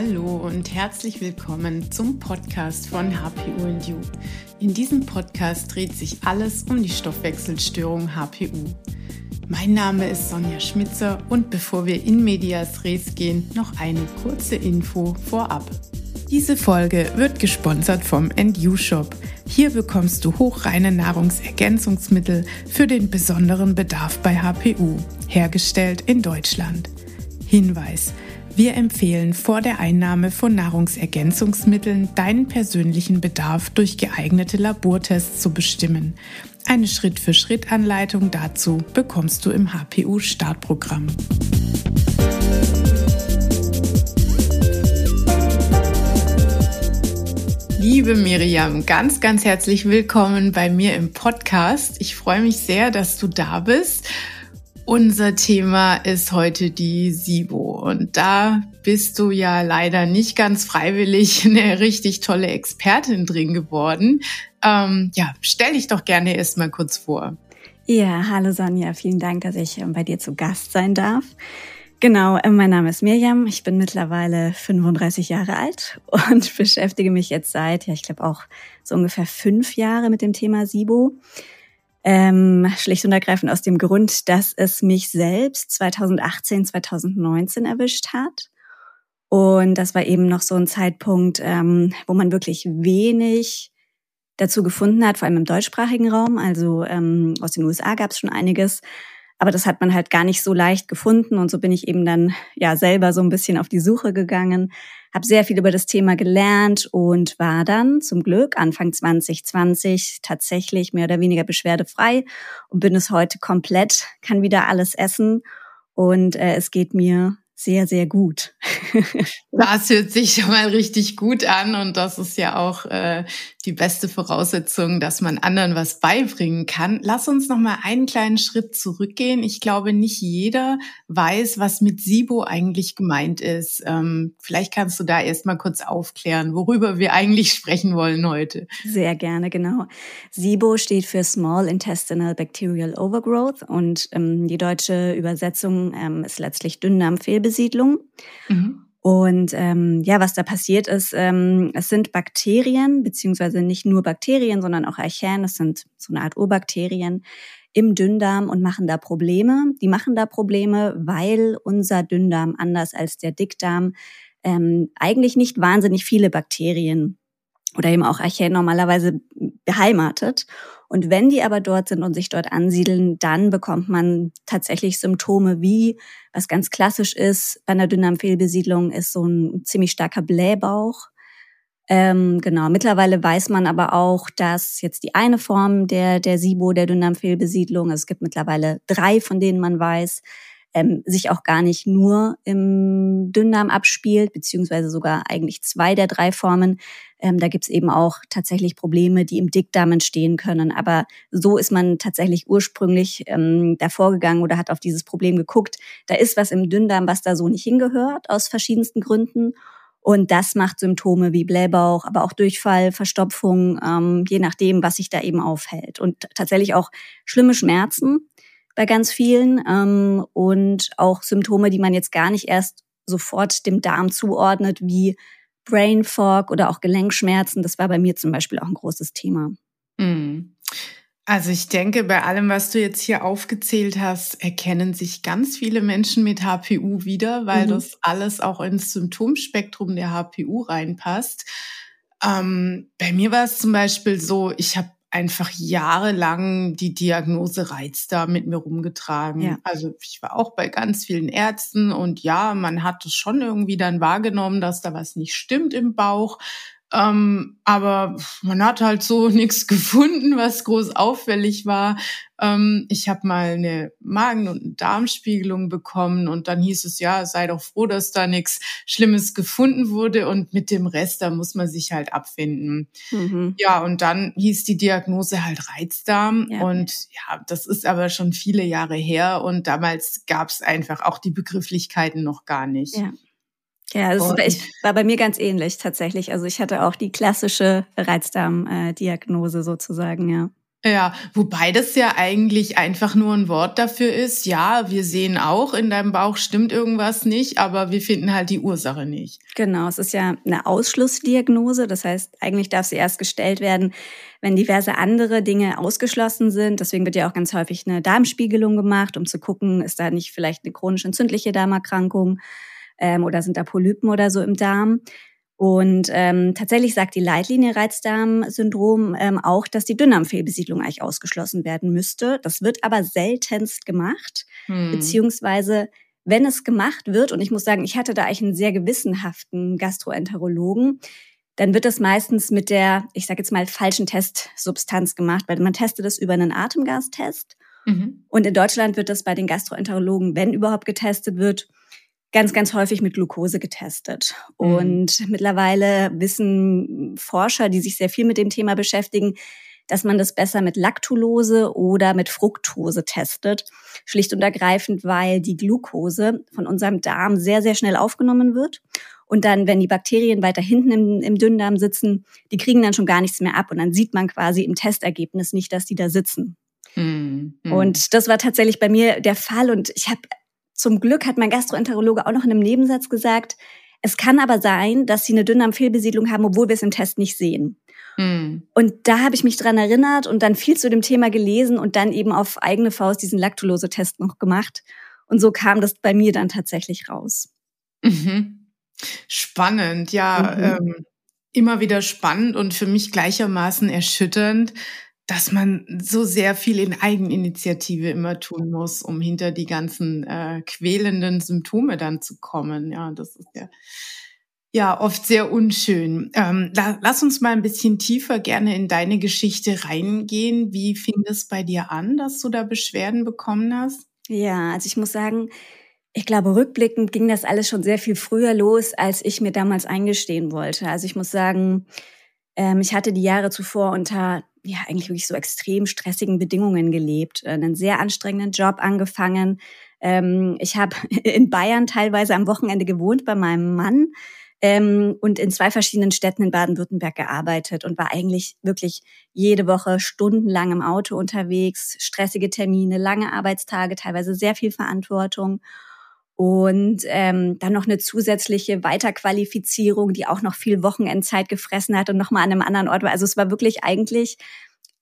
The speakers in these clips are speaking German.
Hallo und herzlich willkommen zum Podcast von HPU and You. In diesem Podcast dreht sich alles um die Stoffwechselstörung HPU. Mein Name ist Sonja Schmitzer und bevor wir in Medias Res gehen, noch eine kurze Info vorab. Diese Folge wird gesponsert vom NU Shop. Hier bekommst du hochreine Nahrungsergänzungsmittel für den besonderen Bedarf bei HPU, hergestellt in Deutschland. Hinweis: wir empfehlen vor der Einnahme von Nahrungsergänzungsmitteln deinen persönlichen Bedarf durch geeignete Labortests zu bestimmen. Eine Schritt-für-Schritt-Anleitung dazu bekommst du im HPU-Startprogramm. Liebe Miriam, ganz, ganz herzlich willkommen bei mir im Podcast. Ich freue mich sehr, dass du da bist. Unser Thema ist heute die SIBO und da bist du ja leider nicht ganz freiwillig eine richtig tolle Expertin drin geworden. Ähm, ja, stell dich doch gerne erstmal kurz vor. Ja, hallo Sonja, vielen Dank, dass ich ähm, bei dir zu Gast sein darf. Genau, äh, mein Name ist Mirjam. Ich bin mittlerweile 35 Jahre alt und beschäftige mich jetzt seit, ja, ich glaube auch so ungefähr fünf Jahre mit dem Thema SIBO. Ähm, schlicht und ergreifend aus dem Grund, dass es mich selbst 2018, 2019 erwischt hat. Und das war eben noch so ein Zeitpunkt, ähm, wo man wirklich wenig dazu gefunden hat, vor allem im deutschsprachigen Raum. Also ähm, aus den USA gab es schon einiges, aber das hat man halt gar nicht so leicht gefunden. Und so bin ich eben dann ja selber so ein bisschen auf die Suche gegangen, habe sehr viel über das Thema gelernt und war dann zum Glück Anfang 2020 tatsächlich mehr oder weniger beschwerdefrei und bin es heute komplett, kann wieder alles essen. Und äh, es geht mir sehr, sehr gut. das hört sich schon mal richtig gut an. Und das ist ja auch äh, die beste Voraussetzung, dass man anderen was beibringen kann. Lass uns noch mal einen kleinen Schritt zurückgehen. Ich glaube, nicht jeder weiß, was mit SIBO eigentlich gemeint ist. Ähm, vielleicht kannst du da erst mal kurz aufklären, worüber wir eigentlich sprechen wollen heute. Sehr gerne, genau. SIBO steht für Small Intestinal Bacterial Overgrowth und ähm, die deutsche Übersetzung ähm, ist letztlich Dünndarmfehlbesiedlung. Besiedlung. Mhm. Und ähm, ja, was da passiert ist, ähm, es sind Bakterien, beziehungsweise nicht nur Bakterien, sondern auch Archäen, das sind so eine Art Urbakterien im Dünndarm und machen da Probleme. Die machen da Probleme, weil unser Dünndarm anders als der Dickdarm ähm, eigentlich nicht wahnsinnig viele Bakterien oder eben auch Archäen normalerweise beheimatet. Und wenn die aber dort sind und sich dort ansiedeln, dann bekommt man tatsächlich Symptome wie, was ganz klassisch ist bei einer Dünndarmfehlbesiedlung, ist so ein ziemlich starker Blähbauch. Ähm, genau. Mittlerweile weiß man aber auch, dass jetzt die eine Form der, der SIBO, der Dünndarmfehlbesiedlung, also es gibt mittlerweile drei, von denen man weiß, ähm, sich auch gar nicht nur im Dünndarm abspielt, beziehungsweise sogar eigentlich zwei der drei Formen. Ähm, da gibt's eben auch tatsächlich Probleme, die im Dickdarm entstehen können. Aber so ist man tatsächlich ursprünglich ähm, davor gegangen oder hat auf dieses Problem geguckt. Da ist was im Dünndarm, was da so nicht hingehört, aus verschiedensten Gründen. Und das macht Symptome wie Blähbauch, aber auch Durchfall, Verstopfung, ähm, je nachdem, was sich da eben aufhält. Und tatsächlich auch schlimme Schmerzen bei ganz vielen ähm, und auch Symptome, die man jetzt gar nicht erst sofort dem Darm zuordnet, wie Brain Fog oder auch Gelenkschmerzen. Das war bei mir zum Beispiel auch ein großes Thema. Mhm. Also ich denke, bei allem, was du jetzt hier aufgezählt hast, erkennen sich ganz viele Menschen mit HPU wieder, weil mhm. das alles auch ins Symptomspektrum der HPU reinpasst. Ähm, bei mir war es zum Beispiel so, ich habe einfach jahrelang die Diagnose Reizdarm mit mir rumgetragen. Ja. Also ich war auch bei ganz vielen Ärzten und ja, man hat es schon irgendwie dann wahrgenommen, dass da was nicht stimmt im Bauch. Ähm, aber man hat halt so nichts gefunden, was groß auffällig war. Ähm, ich habe mal eine Magen- und Darmspiegelung bekommen und dann hieß es, ja, sei doch froh, dass da nichts Schlimmes gefunden wurde und mit dem Rest, da muss man sich halt abfinden. Mhm. Ja, und dann hieß die Diagnose halt Reizdarm ja. und ja, das ist aber schon viele Jahre her und damals gab es einfach auch die Begrifflichkeiten noch gar nicht. Ja. Ja, das war bei mir ganz ähnlich tatsächlich. Also ich hatte auch die klassische Reizdarm-Diagnose sozusagen, ja. Ja, wobei das ja eigentlich einfach nur ein Wort dafür ist. Ja, wir sehen auch, in deinem Bauch stimmt irgendwas nicht, aber wir finden halt die Ursache nicht. Genau, es ist ja eine Ausschlussdiagnose. Das heißt, eigentlich darf sie erst gestellt werden, wenn diverse andere Dinge ausgeschlossen sind. Deswegen wird ja auch ganz häufig eine Darmspiegelung gemacht, um zu gucken, ist da nicht vielleicht eine chronisch entzündliche Darmerkrankung ähm, oder sind da Polypen oder so im Darm. Und ähm, tatsächlich sagt die Leitlinie Reizdarmsyndrom ähm, auch, dass die Dünndarmfehlbesiedlung eigentlich ausgeschlossen werden müsste. Das wird aber seltenst gemacht, hm. beziehungsweise wenn es gemacht wird, und ich muss sagen, ich hatte da eigentlich einen sehr gewissenhaften Gastroenterologen, dann wird das meistens mit der, ich sage jetzt mal, falschen Testsubstanz gemacht, weil man testet es über einen Atemgastest. Mhm. Und in Deutschland wird das bei den Gastroenterologen, wenn überhaupt getestet wird, ganz, ganz häufig mit Glucose getestet. Mhm. Und mittlerweile wissen Forscher, die sich sehr viel mit dem Thema beschäftigen, dass man das besser mit Lactulose oder mit Fructose testet. Schlicht und ergreifend, weil die Glucose von unserem Darm sehr, sehr schnell aufgenommen wird. Und dann, wenn die Bakterien weiter hinten im, im Dünndarm sitzen, die kriegen dann schon gar nichts mehr ab. Und dann sieht man quasi im Testergebnis nicht, dass die da sitzen. Mhm. Und das war tatsächlich bei mir der Fall. Und ich habe zum Glück hat mein Gastroenterologe auch noch in einem Nebensatz gesagt, es kann aber sein, dass sie eine Dünndarmfehlbesiedlung haben, obwohl wir es im Test nicht sehen. Mm. Und da habe ich mich dran erinnert und dann viel zu dem Thema gelesen und dann eben auf eigene Faust diesen Laktulose-Test noch gemacht. Und so kam das bei mir dann tatsächlich raus. Mhm. Spannend, ja. Mhm. Ähm, immer wieder spannend und für mich gleichermaßen erschütternd, dass man so sehr viel in Eigeninitiative immer tun muss, um hinter die ganzen äh, quälenden Symptome dann zu kommen. Ja, das ist ja, ja oft sehr unschön. Ähm, la, lass uns mal ein bisschen tiefer gerne in deine Geschichte reingehen. Wie fing es bei dir an, dass du da Beschwerden bekommen hast? Ja, also ich muss sagen, ich glaube, rückblickend ging das alles schon sehr viel früher los, als ich mir damals eingestehen wollte. Also ich muss sagen, ähm, ich hatte die Jahre zuvor unter ja eigentlich wirklich so extrem stressigen Bedingungen gelebt, äh, einen sehr anstrengenden Job angefangen. Ähm, ich habe in Bayern teilweise am Wochenende gewohnt bei meinem Mann ähm, und in zwei verschiedenen Städten in Baden-Württemberg gearbeitet und war eigentlich wirklich jede Woche stundenlang im Auto unterwegs, stressige Termine, lange Arbeitstage, teilweise sehr viel Verantwortung und ähm, dann noch eine zusätzliche Weiterqualifizierung, die auch noch viel Wochenendzeit gefressen hat und nochmal an einem anderen Ort war. Also es war wirklich eigentlich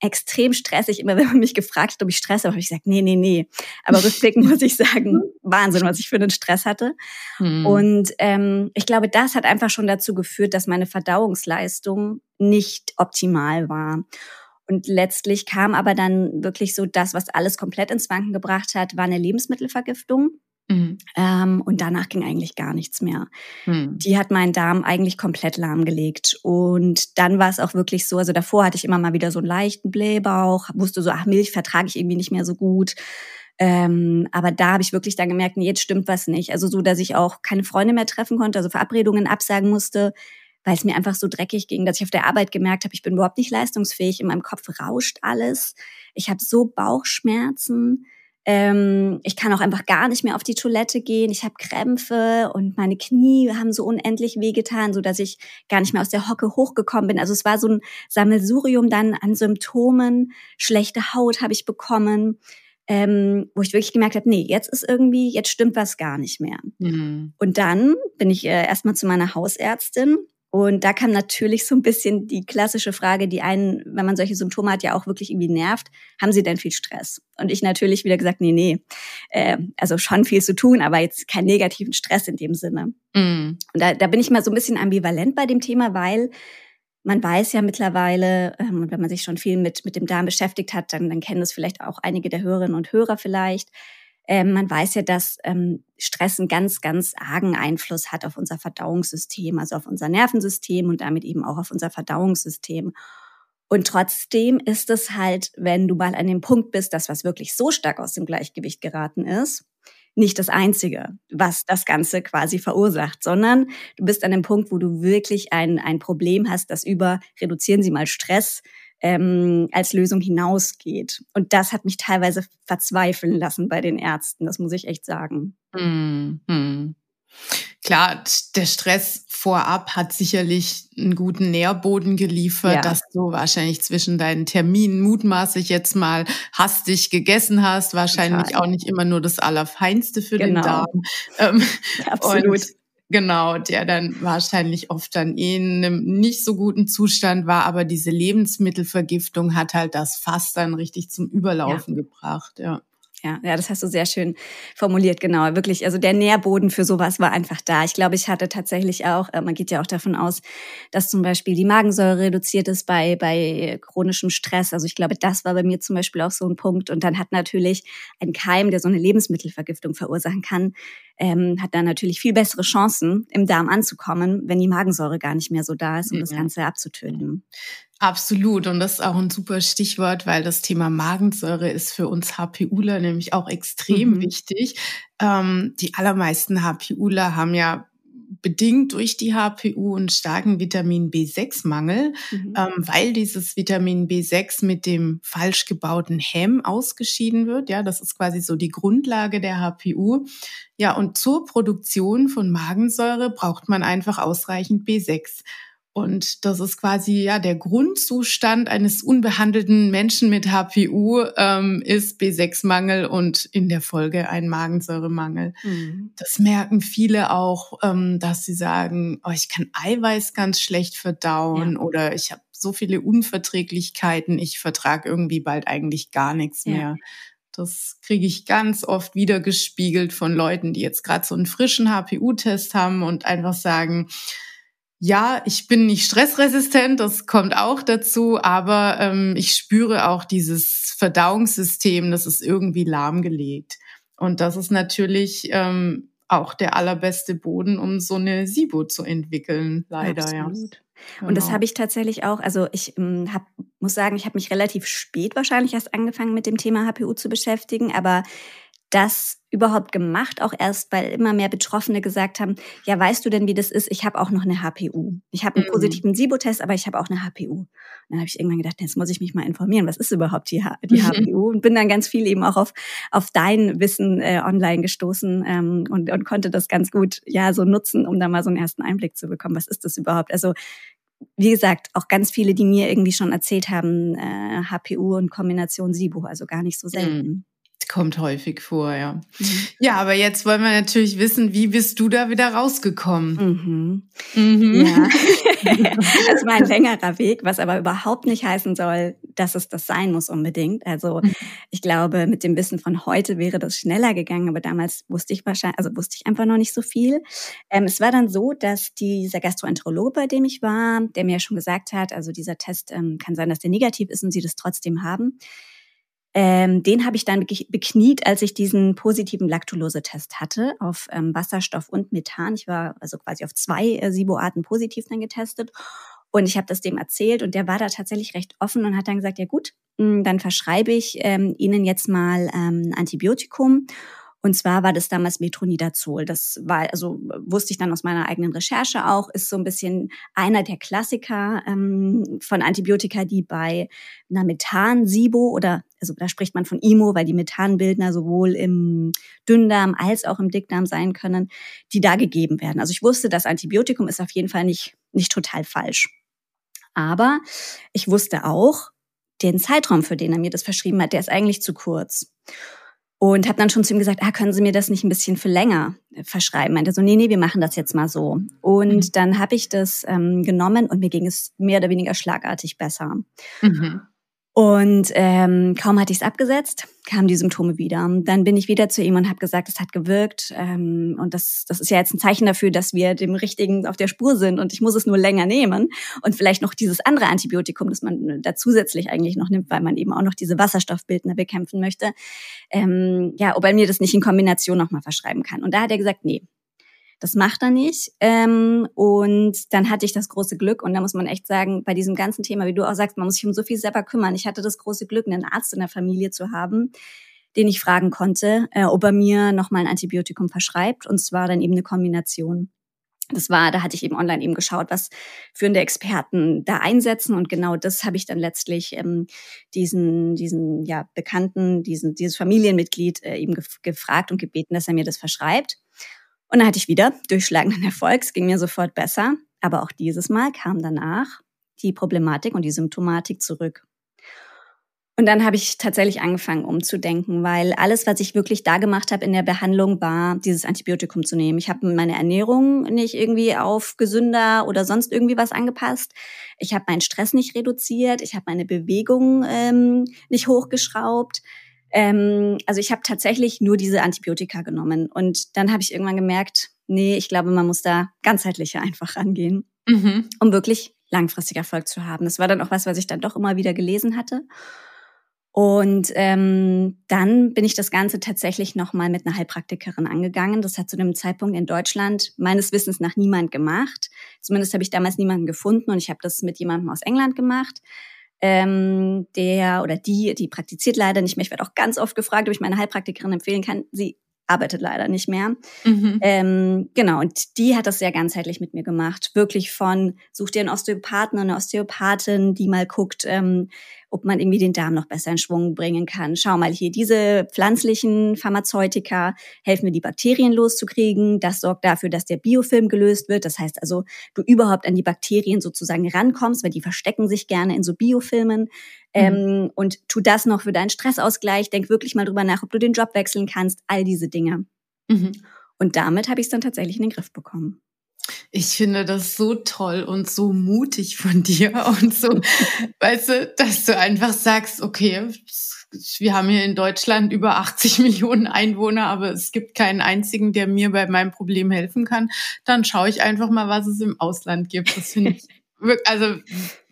extrem stressig. Immer wenn man mich gefragt hat, ob ich Stress habe, habe ich gesagt, nee, nee, nee. Aber rückblickend muss ich sagen, Wahnsinn, was ich für einen Stress hatte. Hm. Und ähm, ich glaube, das hat einfach schon dazu geführt, dass meine Verdauungsleistung nicht optimal war. Und letztlich kam aber dann wirklich so das, was alles komplett ins Wanken gebracht hat, war eine Lebensmittelvergiftung. Mhm. Ähm, und danach ging eigentlich gar nichts mehr. Mhm. Die hat meinen Darm eigentlich komplett lahmgelegt. Und dann war es auch wirklich so, also davor hatte ich immer mal wieder so einen leichten Blähbauch, wusste so, ach, Milch vertrage ich irgendwie nicht mehr so gut. Ähm, aber da habe ich wirklich dann gemerkt, nee, jetzt stimmt was nicht. Also so, dass ich auch keine Freunde mehr treffen konnte, also Verabredungen absagen musste, weil es mir einfach so dreckig ging, dass ich auf der Arbeit gemerkt habe, ich bin überhaupt nicht leistungsfähig, in meinem Kopf rauscht alles. Ich habe so Bauchschmerzen. Ähm, ich kann auch einfach gar nicht mehr auf die Toilette gehen. Ich habe Krämpfe und meine Knie haben so unendlich wehgetan, so dass ich gar nicht mehr aus der Hocke hochgekommen bin. Also es war so ein Sammelsurium dann an Symptomen. Schlechte Haut habe ich bekommen. Ähm, wo ich wirklich gemerkt habe, nee, jetzt ist irgendwie, jetzt stimmt was gar nicht mehr. Mhm. Und dann bin ich äh, erstmal zu meiner Hausärztin und da kam natürlich so ein bisschen die klassische Frage, die einen, wenn man solche Symptome hat, ja auch wirklich irgendwie nervt. Haben Sie denn viel Stress? Und ich natürlich wieder gesagt, nee, nee. Äh, also schon viel zu tun, aber jetzt keinen negativen Stress in dem Sinne. Mm. Und da, da bin ich mal so ein bisschen ambivalent bei dem Thema, weil man weiß ja mittlerweile, ähm, und wenn man sich schon viel mit, mit dem Darm beschäftigt hat, dann, dann kennen das vielleicht auch einige der Hörerinnen und Hörer vielleicht, ähm, man weiß ja, dass ähm, Stress einen ganz, ganz argen Einfluss hat auf unser Verdauungssystem, also auf unser Nervensystem und damit eben auch auf unser Verdauungssystem. Und trotzdem ist es halt, wenn du mal an dem Punkt bist, dass was wirklich so stark aus dem Gleichgewicht geraten ist, nicht das Einzige, was das Ganze quasi verursacht, sondern du bist an dem Punkt, wo du wirklich ein, ein Problem hast, das über, reduzieren Sie mal Stress, ähm, als Lösung hinausgeht. Und das hat mich teilweise verzweifeln lassen bei den Ärzten, das muss ich echt sagen. Mhm. klar, der Stress vorab hat sicherlich einen guten Nährboden geliefert, ja. dass du wahrscheinlich zwischen deinen Terminen mutmaßlich jetzt mal hastig gegessen hast. Wahrscheinlich Total. auch nicht immer nur das Allerfeinste für genau. den Darm. Ähm, Absolut. Genau, der dann wahrscheinlich oft dann eh in einem nicht so guten Zustand war, aber diese Lebensmittelvergiftung hat halt das Fass dann richtig zum Überlaufen ja. gebracht, ja. Ja, ja, das hast du sehr schön formuliert, genau. Wirklich, also der Nährboden für sowas war einfach da. Ich glaube, ich hatte tatsächlich auch, äh, man geht ja auch davon aus, dass zum Beispiel die Magensäure reduziert ist bei, bei chronischem Stress. Also ich glaube, das war bei mir zum Beispiel auch so ein Punkt. Und dann hat natürlich ein Keim, der so eine Lebensmittelvergiftung verursachen kann, ähm, hat dann natürlich viel bessere Chancen, im Darm anzukommen, wenn die Magensäure gar nicht mehr so da ist, um ja. das Ganze abzutöten. Absolut. Und das ist auch ein super Stichwort, weil das Thema Magensäure ist für uns HPUler nämlich auch extrem mhm. wichtig. Ähm, die allermeisten HPUler haben ja bedingt durch die HPU einen starken Vitamin B6-Mangel, mhm. ähm, weil dieses Vitamin B6 mit dem falsch gebauten Hem ausgeschieden wird. Ja, das ist quasi so die Grundlage der HPU. Ja, und zur Produktion von Magensäure braucht man einfach ausreichend B6. Und das ist quasi ja der Grundzustand eines unbehandelten Menschen mit HPU ähm, ist B6-Mangel und in der Folge ein Magensäuremangel. Mhm. Das merken viele auch, ähm, dass sie sagen, oh, ich kann Eiweiß ganz schlecht verdauen ja. oder ich habe so viele Unverträglichkeiten, ich vertrage irgendwie bald eigentlich gar nichts ja. mehr. Das kriege ich ganz oft wieder gespiegelt von Leuten, die jetzt gerade so einen frischen HPU-Test haben und einfach sagen, ja, ich bin nicht stressresistent, das kommt auch dazu, aber ähm, ich spüre auch dieses Verdauungssystem, das ist irgendwie lahmgelegt. Und das ist natürlich ähm, auch der allerbeste Boden, um so eine SIBO zu entwickeln, leider, Absolut. ja. Genau. Und das genau. habe ich tatsächlich auch, also ich ähm, hab, muss sagen, ich habe mich relativ spät wahrscheinlich erst angefangen mit dem Thema HPU zu beschäftigen, aber das überhaupt gemacht, auch erst, weil immer mehr Betroffene gesagt haben, ja, weißt du denn, wie das ist? Ich habe auch noch eine HPU. Ich habe einen mhm. positiven SIBO-Test, aber ich habe auch eine HPU. Und dann habe ich irgendwann gedacht, jetzt muss ich mich mal informieren, was ist überhaupt die, H die HPU? Und bin dann ganz viel eben auch auf, auf dein Wissen äh, online gestoßen ähm, und, und konnte das ganz gut ja so nutzen, um da mal so einen ersten Einblick zu bekommen. Was ist das überhaupt? Also wie gesagt, auch ganz viele, die mir irgendwie schon erzählt haben, äh, HPU und Kombination SIBO, also gar nicht so selten. Mhm. Kommt häufig vor, ja. Mhm. Ja, aber jetzt wollen wir natürlich wissen, wie bist du da wieder rausgekommen? Mhm. Mhm. Ja. das war ein längerer Weg, was aber überhaupt nicht heißen soll, dass es das sein muss unbedingt. Also mhm. ich glaube, mit dem Wissen von heute wäre das schneller gegangen, aber damals wusste ich wahrscheinlich, also wusste ich einfach noch nicht so viel. Ähm, es war dann so, dass dieser Gastroenterologe, bei dem ich war, der mir ja schon gesagt hat, also dieser Test ähm, kann sein, dass der negativ ist und sie das trotzdem haben ähm, den habe ich dann bekniet, als ich diesen positiven Laktulose-Test hatte auf ähm, Wasserstoff und Methan. Ich war also quasi auf zwei äh, SIBO-Arten positiv dann getestet. Und ich habe das dem erzählt und der war da tatsächlich recht offen und hat dann gesagt, ja gut, hm, dann verschreibe ich ähm, Ihnen jetzt mal ähm, Antibiotikum. Und zwar war das damals Metronidazol. Das war, also wusste ich dann aus meiner eigenen Recherche auch, ist so ein bisschen einer der Klassiker ähm, von Antibiotika, die bei einer Methan-SIBO oder, also da spricht man von IMO, weil die Methanbildner sowohl im Dünndarm als auch im Dickdarm sein können, die da gegeben werden. Also ich wusste, das Antibiotikum ist auf jeden Fall nicht, nicht total falsch. Aber ich wusste auch, den Zeitraum, für den er mir das verschrieben hat, der ist eigentlich zu kurz. Und habe dann schon zu ihm gesagt, ah, können Sie mir das nicht ein bisschen für länger äh, verschreiben? Meinte so, nee, nee, wir machen das jetzt mal so. Und mhm. dann habe ich das ähm, genommen und mir ging es mehr oder weniger schlagartig besser. Mhm. Und ähm, kaum hatte ich es abgesetzt, kamen die Symptome wieder. Dann bin ich wieder zu ihm und habe gesagt, es hat gewirkt. Ähm, und das, das ist ja jetzt ein Zeichen dafür, dass wir dem Richtigen auf der Spur sind und ich muss es nur länger nehmen. Und vielleicht noch dieses andere Antibiotikum, das man da zusätzlich eigentlich noch nimmt, weil man eben auch noch diese Wasserstoffbildner bekämpfen möchte. Ähm, ja, ob er mir das nicht in Kombination nochmal verschreiben kann. Und da hat er gesagt, nee, das macht er nicht. Ähm, und dann hatte ich das große Glück, und da muss man echt sagen, bei diesem ganzen Thema, wie du auch sagst, man muss sich um so viel selber kümmern. Ich hatte das große Glück, einen Arzt in der Familie zu haben, den ich fragen konnte, äh, ob er mir nochmal ein Antibiotikum verschreibt. Und zwar dann eben eine Kombination. Das war, da hatte ich eben online eben geschaut, was führende Experten da einsetzen und genau das habe ich dann letztlich ähm, diesen, diesen ja Bekannten, diesen dieses Familienmitglied äh, eben gef gefragt und gebeten, dass er mir das verschreibt. Und dann hatte ich wieder durchschlagenden Erfolg, es ging mir sofort besser. Aber auch dieses Mal kam danach die Problematik und die Symptomatik zurück. Und dann habe ich tatsächlich angefangen umzudenken, weil alles, was ich wirklich da gemacht habe in der Behandlung, war, dieses Antibiotikum zu nehmen. Ich habe meine Ernährung nicht irgendwie auf gesünder oder sonst irgendwie was angepasst. Ich habe meinen Stress nicht reduziert. Ich habe meine Bewegung ähm, nicht hochgeschraubt. Ähm, also ich habe tatsächlich nur diese Antibiotika genommen. Und dann habe ich irgendwann gemerkt, nee, ich glaube, man muss da ganzheitlicher einfach rangehen, mhm. um wirklich langfristig Erfolg zu haben. Das war dann auch was, was ich dann doch immer wieder gelesen hatte. Und ähm, dann bin ich das Ganze tatsächlich nochmal mit einer Heilpraktikerin angegangen. Das hat zu dem Zeitpunkt in Deutschland meines Wissens nach niemand gemacht. Zumindest habe ich damals niemanden gefunden und ich habe das mit jemandem aus England gemacht. Ähm, der oder die, die praktiziert leider nicht mehr. Ich werde auch ganz oft gefragt, ob ich meine Heilpraktikerin empfehlen kann. Sie arbeitet leider nicht mehr. Mhm. Ähm, genau, und die hat das sehr ganzheitlich mit mir gemacht. Wirklich von, such dir einen Osteopathen und eine Osteopathin, die mal guckt, ähm, ob man irgendwie den Darm noch besser in Schwung bringen kann. Schau mal hier, diese pflanzlichen Pharmazeutika helfen mir, die Bakterien loszukriegen. Das sorgt dafür, dass der Biofilm gelöst wird. Das heißt also, du überhaupt an die Bakterien sozusagen rankommst, weil die verstecken sich gerne in so Biofilmen. Mhm. Ähm, und tu das noch für deinen Stressausgleich. Denk wirklich mal drüber nach, ob du den Job wechseln kannst. All diese Dinge. Mhm. Und damit habe ich es dann tatsächlich in den Griff bekommen. Ich finde das so toll und so mutig von dir und so, weißt du, dass du einfach sagst, okay, wir haben hier in Deutschland über 80 Millionen Einwohner, aber es gibt keinen einzigen, der mir bei meinem Problem helfen kann. Dann schaue ich einfach mal, was es im Ausland gibt. Das finde ich wirklich, also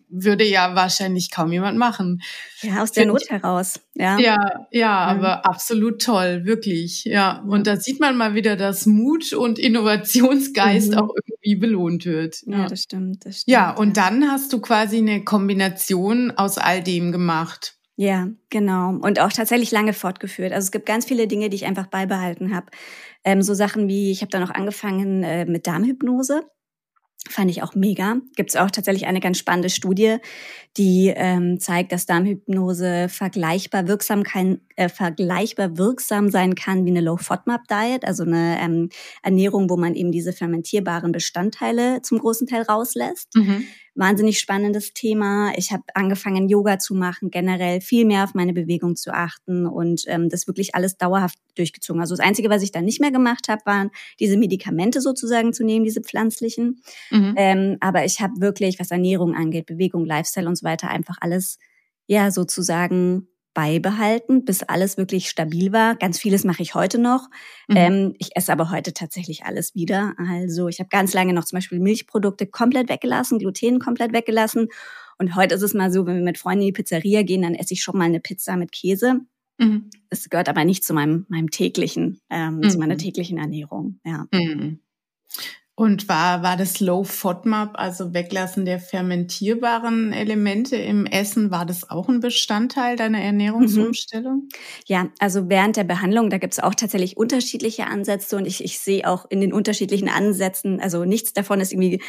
würde ja wahrscheinlich kaum jemand machen. Ja, aus der Not ich, heraus. Ja, ja, ja, aber absolut toll, wirklich. Ja, und da sieht man mal wieder, dass Mut und Innovationsgeist mhm. auch irgendwie belohnt wird. Ja. ja, das stimmt, das stimmt. Ja, und dann hast du quasi eine Kombination aus all dem gemacht. Ja, genau. Und auch tatsächlich lange fortgeführt. Also es gibt ganz viele Dinge, die ich einfach beibehalten habe. Ähm, so Sachen wie, ich habe dann auch angefangen äh, mit Darmhypnose. Fand ich auch mega. Gibt es auch tatsächlich eine ganz spannende Studie, die ähm, zeigt, dass Darmhypnose vergleichbar wirksam, kann, äh, vergleichbar wirksam sein kann wie eine Low-FODMAP-Diet, also eine ähm, Ernährung, wo man eben diese fermentierbaren Bestandteile zum großen Teil rauslässt. Mhm wahnsinnig spannendes Thema. Ich habe angefangen, Yoga zu machen, generell viel mehr auf meine Bewegung zu achten und ähm, das wirklich alles dauerhaft durchgezogen. Also das Einzige, was ich dann nicht mehr gemacht habe, waren diese Medikamente sozusagen zu nehmen, diese pflanzlichen. Mhm. Ähm, aber ich habe wirklich, was Ernährung angeht, Bewegung, Lifestyle und so weiter, einfach alles ja sozusagen beibehalten, bis alles wirklich stabil war. Ganz vieles mache ich heute noch. Mhm. Ähm, ich esse aber heute tatsächlich alles wieder. Also ich habe ganz lange noch zum Beispiel Milchprodukte komplett weggelassen, Gluten komplett weggelassen. Und heute ist es mal so, wenn wir mit Freunden in die Pizzeria gehen, dann esse ich schon mal eine Pizza mit Käse. Mhm. Das gehört aber nicht zu meinem, meinem täglichen, ähm, mhm. zu meiner täglichen Ernährung. Ja. Und war, war das Low FODMAP, also Weglassen der fermentierbaren Elemente im Essen, war das auch ein Bestandteil deiner Ernährungsumstellung? Mhm. Ja, also während der Behandlung, da gibt es auch tatsächlich unterschiedliche Ansätze und ich, ich sehe auch in den unterschiedlichen Ansätzen, also nichts davon ist irgendwie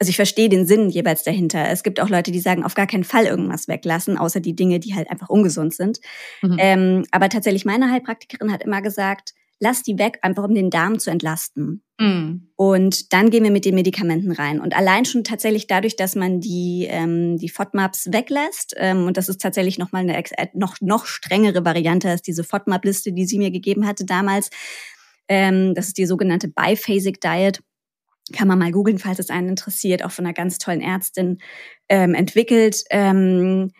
also ich verstehe den Sinn jeweils dahinter. Es gibt auch Leute, die sagen, auf gar keinen Fall irgendwas weglassen, außer die Dinge, die halt einfach ungesund sind. Mhm. Ähm, aber tatsächlich meine Heilpraktikerin hat immer gesagt, lass die weg, einfach um den Darm zu entlasten. Mm. Und dann gehen wir mit den Medikamenten rein. Und allein schon tatsächlich dadurch, dass man die, ähm, die FODMAPs weglässt, ähm, und das ist tatsächlich nochmal eine äh, noch, noch strengere Variante als diese FODMAP-Liste, die sie mir gegeben hatte damals. Ähm, das ist die sogenannte Biphasic Diet. Kann man mal googeln, falls es einen interessiert, auch von einer ganz tollen Ärztin ähm, entwickelt. Ähm,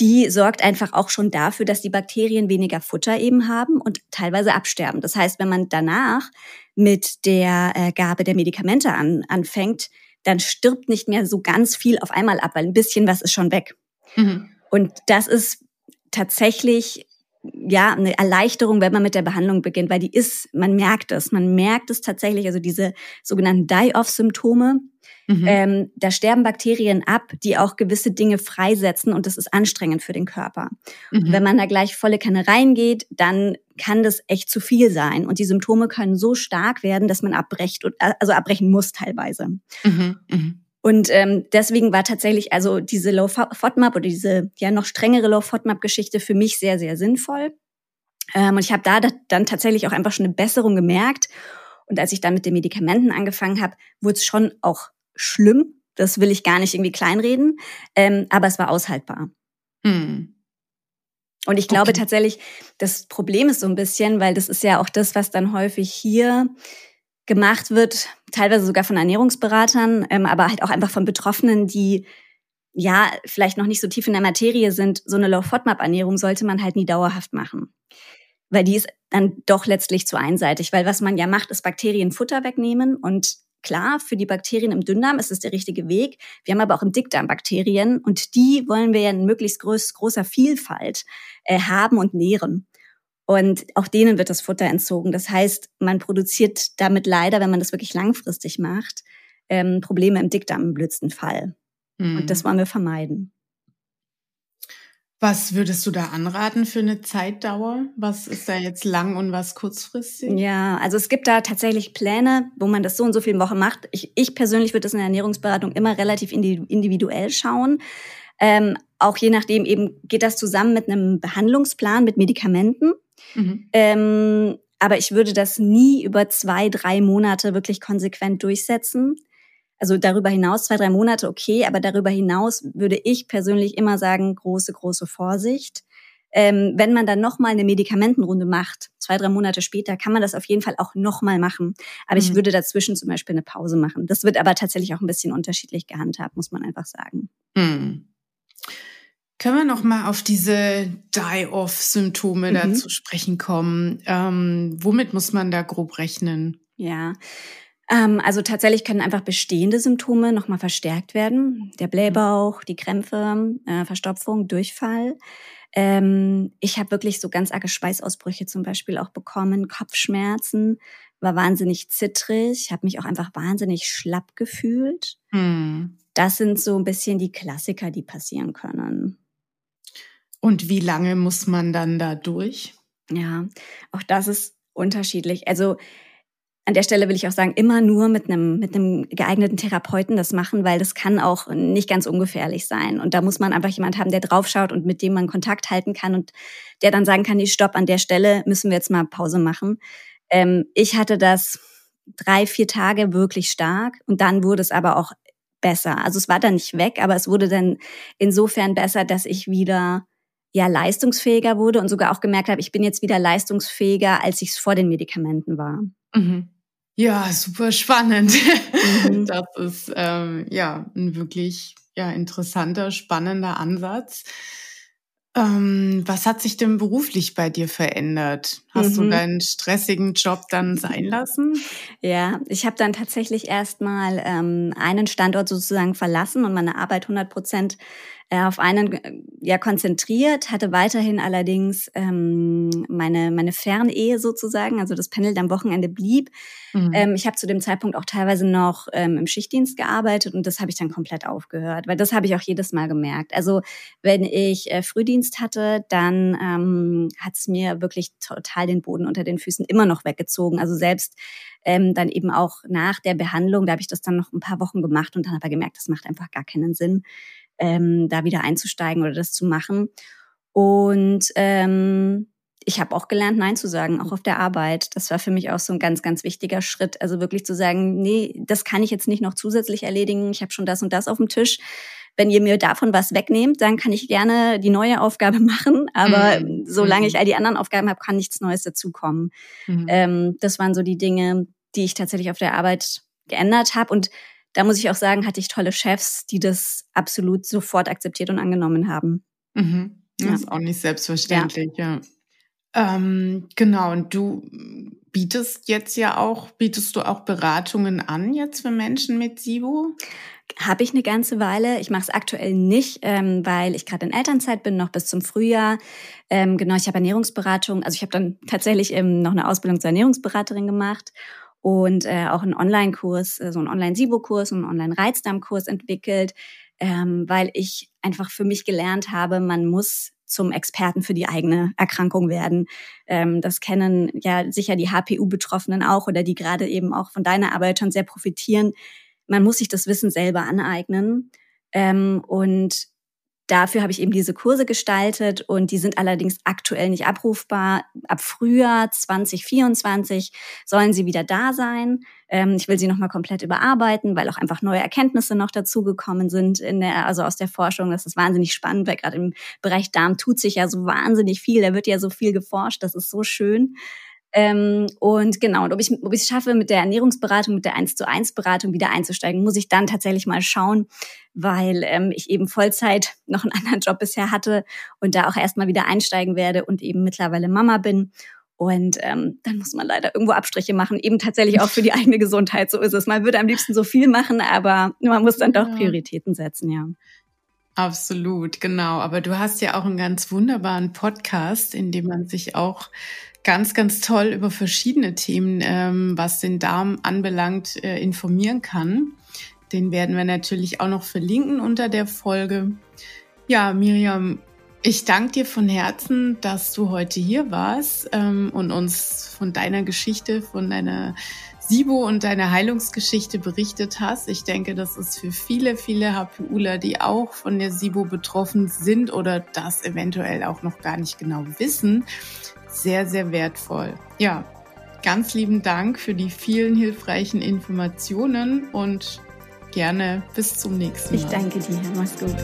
die sorgt einfach auch schon dafür, dass die Bakterien weniger Futter eben haben und teilweise absterben. Das heißt, wenn man danach mit der äh, Gabe der Medikamente an, anfängt, dann stirbt nicht mehr so ganz viel auf einmal ab, weil ein bisschen was ist schon weg. Mhm. Und das ist tatsächlich ja eine Erleichterung, wenn man mit der Behandlung beginnt, weil die ist, man merkt es, man merkt es tatsächlich, also diese sogenannten Die-Off-Symptome, Mhm. Ähm, da sterben Bakterien ab, die auch gewisse Dinge freisetzen und das ist anstrengend für den Körper. Mhm. wenn man da gleich volle Kanne reingeht, dann kann das echt zu viel sein und die Symptome können so stark werden, dass man abbrecht, also abbrechen muss teilweise. Mhm. Und ähm, deswegen war tatsächlich also diese Low FODMAP oder diese ja noch strengere Low FODMAP Geschichte für mich sehr sehr sinnvoll. Ähm, und ich habe da dann tatsächlich auch einfach schon eine Besserung gemerkt Und als ich dann mit den Medikamenten angefangen habe, wurde es schon auch schlimm. Das will ich gar nicht irgendwie kleinreden, ähm, aber es war aushaltbar. Hm. Und ich glaube okay. tatsächlich, das Problem ist so ein bisschen, weil das ist ja auch das, was dann häufig hier gemacht wird, teilweise sogar von Ernährungsberatern, ähm, aber halt auch einfach von Betroffenen, die ja vielleicht noch nicht so tief in der Materie sind. So eine Low-FODMAP-Ernährung sollte man halt nie dauerhaft machen. Weil die ist dann doch letztlich zu einseitig. Weil was man ja macht, ist Bakterienfutter wegnehmen und Klar, für die Bakterien im Dünndarm ist es der richtige Weg. Wir haben aber auch im Dickdarm Bakterien und die wollen wir ja in möglichst groß, großer Vielfalt äh, haben und nähren. Und auch denen wird das Futter entzogen. Das heißt, man produziert damit leider, wenn man das wirklich langfristig macht, ähm, Probleme im Dickdarm im blödsten Fall. Mhm. Und das wollen wir vermeiden. Was würdest du da anraten für eine Zeitdauer? Was ist da jetzt lang und was kurzfristig? Ja, also es gibt da tatsächlich Pläne, wo man das so und so viele Wochen macht. Ich, ich persönlich würde das in der Ernährungsberatung immer relativ individuell schauen. Ähm, auch je nachdem eben geht das zusammen mit einem Behandlungsplan mit Medikamenten. Mhm. Ähm, aber ich würde das nie über zwei, drei Monate wirklich konsequent durchsetzen. Also darüber hinaus zwei, drei Monate okay, aber darüber hinaus würde ich persönlich immer sagen, große, große Vorsicht. Ähm, wenn man dann nochmal eine Medikamentenrunde macht, zwei, drei Monate später, kann man das auf jeden Fall auch nochmal machen. Aber mhm. ich würde dazwischen zum Beispiel eine Pause machen. Das wird aber tatsächlich auch ein bisschen unterschiedlich gehandhabt, muss man einfach sagen. Mhm. Können wir noch mal auf diese Die-Off-Symptome mhm. da zu sprechen kommen? Ähm, womit muss man da grob rechnen? Ja, ähm, also tatsächlich können einfach bestehende Symptome nochmal verstärkt werden. Der Blähbauch, die Krämpfe, äh, Verstopfung, Durchfall. Ähm, ich habe wirklich so ganz arge Schweißausbrüche zum Beispiel auch bekommen, Kopfschmerzen, war wahnsinnig zittrig, habe mich auch einfach wahnsinnig schlapp gefühlt. Hm. Das sind so ein bisschen die Klassiker, die passieren können. Und wie lange muss man dann da durch? Ja, auch das ist unterschiedlich. Also an der Stelle will ich auch sagen, immer nur mit einem, mit einem geeigneten Therapeuten das machen, weil das kann auch nicht ganz ungefährlich sein. Und da muss man einfach jemand haben, der draufschaut und mit dem man Kontakt halten kann und der dann sagen kann, nee, stopp, an der Stelle müssen wir jetzt mal Pause machen. Ähm, ich hatte das drei, vier Tage wirklich stark und dann wurde es aber auch besser. Also es war dann nicht weg, aber es wurde dann insofern besser, dass ich wieder ja leistungsfähiger wurde und sogar auch gemerkt habe, ich bin jetzt wieder leistungsfähiger, als ich es vor den Medikamenten war. Mhm. Ja, super spannend. Mhm. Das ist ähm, ja ein wirklich ja, interessanter, spannender Ansatz. Ähm, was hat sich denn beruflich bei dir verändert? Hast mhm. du deinen stressigen Job dann sein lassen? Ja, ich habe dann tatsächlich erstmal ähm, einen Standort sozusagen verlassen und meine Arbeit 100 Prozent äh, auf einen äh, ja konzentriert, hatte weiterhin allerdings ähm, meine meine Fernehe sozusagen, also das Pendel am Wochenende blieb. Mhm. Ähm, ich habe zu dem Zeitpunkt auch teilweise noch ähm, im Schichtdienst gearbeitet und das habe ich dann komplett aufgehört, weil das habe ich auch jedes Mal gemerkt. Also wenn ich äh, Frühdienst hatte, dann ähm, hat es mir wirklich total den Boden unter den Füßen immer noch weggezogen. Also selbst ähm, dann eben auch nach der Behandlung, da habe ich das dann noch ein paar Wochen gemacht und dann habe ich gemerkt, das macht einfach gar keinen Sinn ähm, da wieder einzusteigen oder das zu machen. Und ähm, ich habe auch gelernt, Nein zu sagen, auch auf der Arbeit. Das war für mich auch so ein ganz, ganz wichtiger Schritt. Also wirklich zu sagen, nee, das kann ich jetzt nicht noch zusätzlich erledigen. Ich habe schon das und das auf dem Tisch. Wenn ihr mir davon was wegnehmt, dann kann ich gerne die neue Aufgabe machen. Aber mhm. solange ich mhm. all die anderen Aufgaben habe, kann nichts Neues dazukommen. Mhm. Ähm, das waren so die Dinge, die ich tatsächlich auf der Arbeit geändert habe. Und da muss ich auch sagen, hatte ich tolle Chefs, die das absolut sofort akzeptiert und angenommen haben. Mhm. Das ja. ist auch nicht selbstverständlich, ja. ja. Ähm, genau, und du bietest jetzt ja auch, bietest du auch Beratungen an jetzt für Menschen mit SIBO? Habe ich eine ganze Weile. Ich mache es aktuell nicht, ähm, weil ich gerade in Elternzeit bin, noch bis zum Frühjahr. Ähm, genau, ich habe Ernährungsberatung. Also ich habe dann tatsächlich ähm, noch eine Ausbildung zur Ernährungsberaterin gemacht und äh, auch einen Online-Kurs, äh, so einen Online-Sibo-Kurs und einen Online-Reizdarm-Kurs entwickelt, ähm, weil ich einfach für mich gelernt habe, man muss zum Experten für die eigene Erkrankung werden. Ähm, das kennen ja sicher die HPU-Betroffenen auch oder die gerade eben auch von deiner Arbeit schon sehr profitieren. Man muss sich das Wissen selber aneignen. Ähm, und Dafür habe ich eben diese Kurse gestaltet und die sind allerdings aktuell nicht abrufbar. Ab Frühjahr 2024 sollen sie wieder da sein. Ähm, ich will sie nochmal komplett überarbeiten, weil auch einfach neue Erkenntnisse noch dazugekommen sind in der, also aus der Forschung. Das ist wahnsinnig spannend, weil gerade im Bereich Darm tut sich ja so wahnsinnig viel. Da wird ja so viel geforscht. Das ist so schön. Ähm, und genau, und ob ich ob ich es schaffe, mit der Ernährungsberatung, mit der 1 zu 1 Beratung wieder einzusteigen, muss ich dann tatsächlich mal schauen, weil ähm, ich eben Vollzeit noch einen anderen Job bisher hatte und da auch erstmal wieder einsteigen werde und eben mittlerweile Mama bin. Und ähm, dann muss man leider irgendwo Abstriche machen, eben tatsächlich auch für die eigene Gesundheit. So ist es. Man würde am liebsten so viel machen, aber man muss dann doch Prioritäten setzen, ja. Absolut, genau. Aber du hast ja auch einen ganz wunderbaren Podcast, in dem man sich auch ganz, ganz toll über verschiedene Themen, ähm, was den Darm anbelangt, äh, informieren kann. Den werden wir natürlich auch noch verlinken unter der Folge. Ja, Miriam, ich danke dir von Herzen, dass du heute hier warst ähm, und uns von deiner Geschichte, von deiner SIBO und deiner Heilungsgeschichte berichtet hast. Ich denke, das ist für viele, viele HPUler, die auch von der SIBO betroffen sind oder das eventuell auch noch gar nicht genau wissen, sehr, sehr wertvoll. Ja, ganz lieben Dank für die vielen hilfreichen Informationen und gerne bis zum nächsten Mal. Ich danke dir. Mach's gut.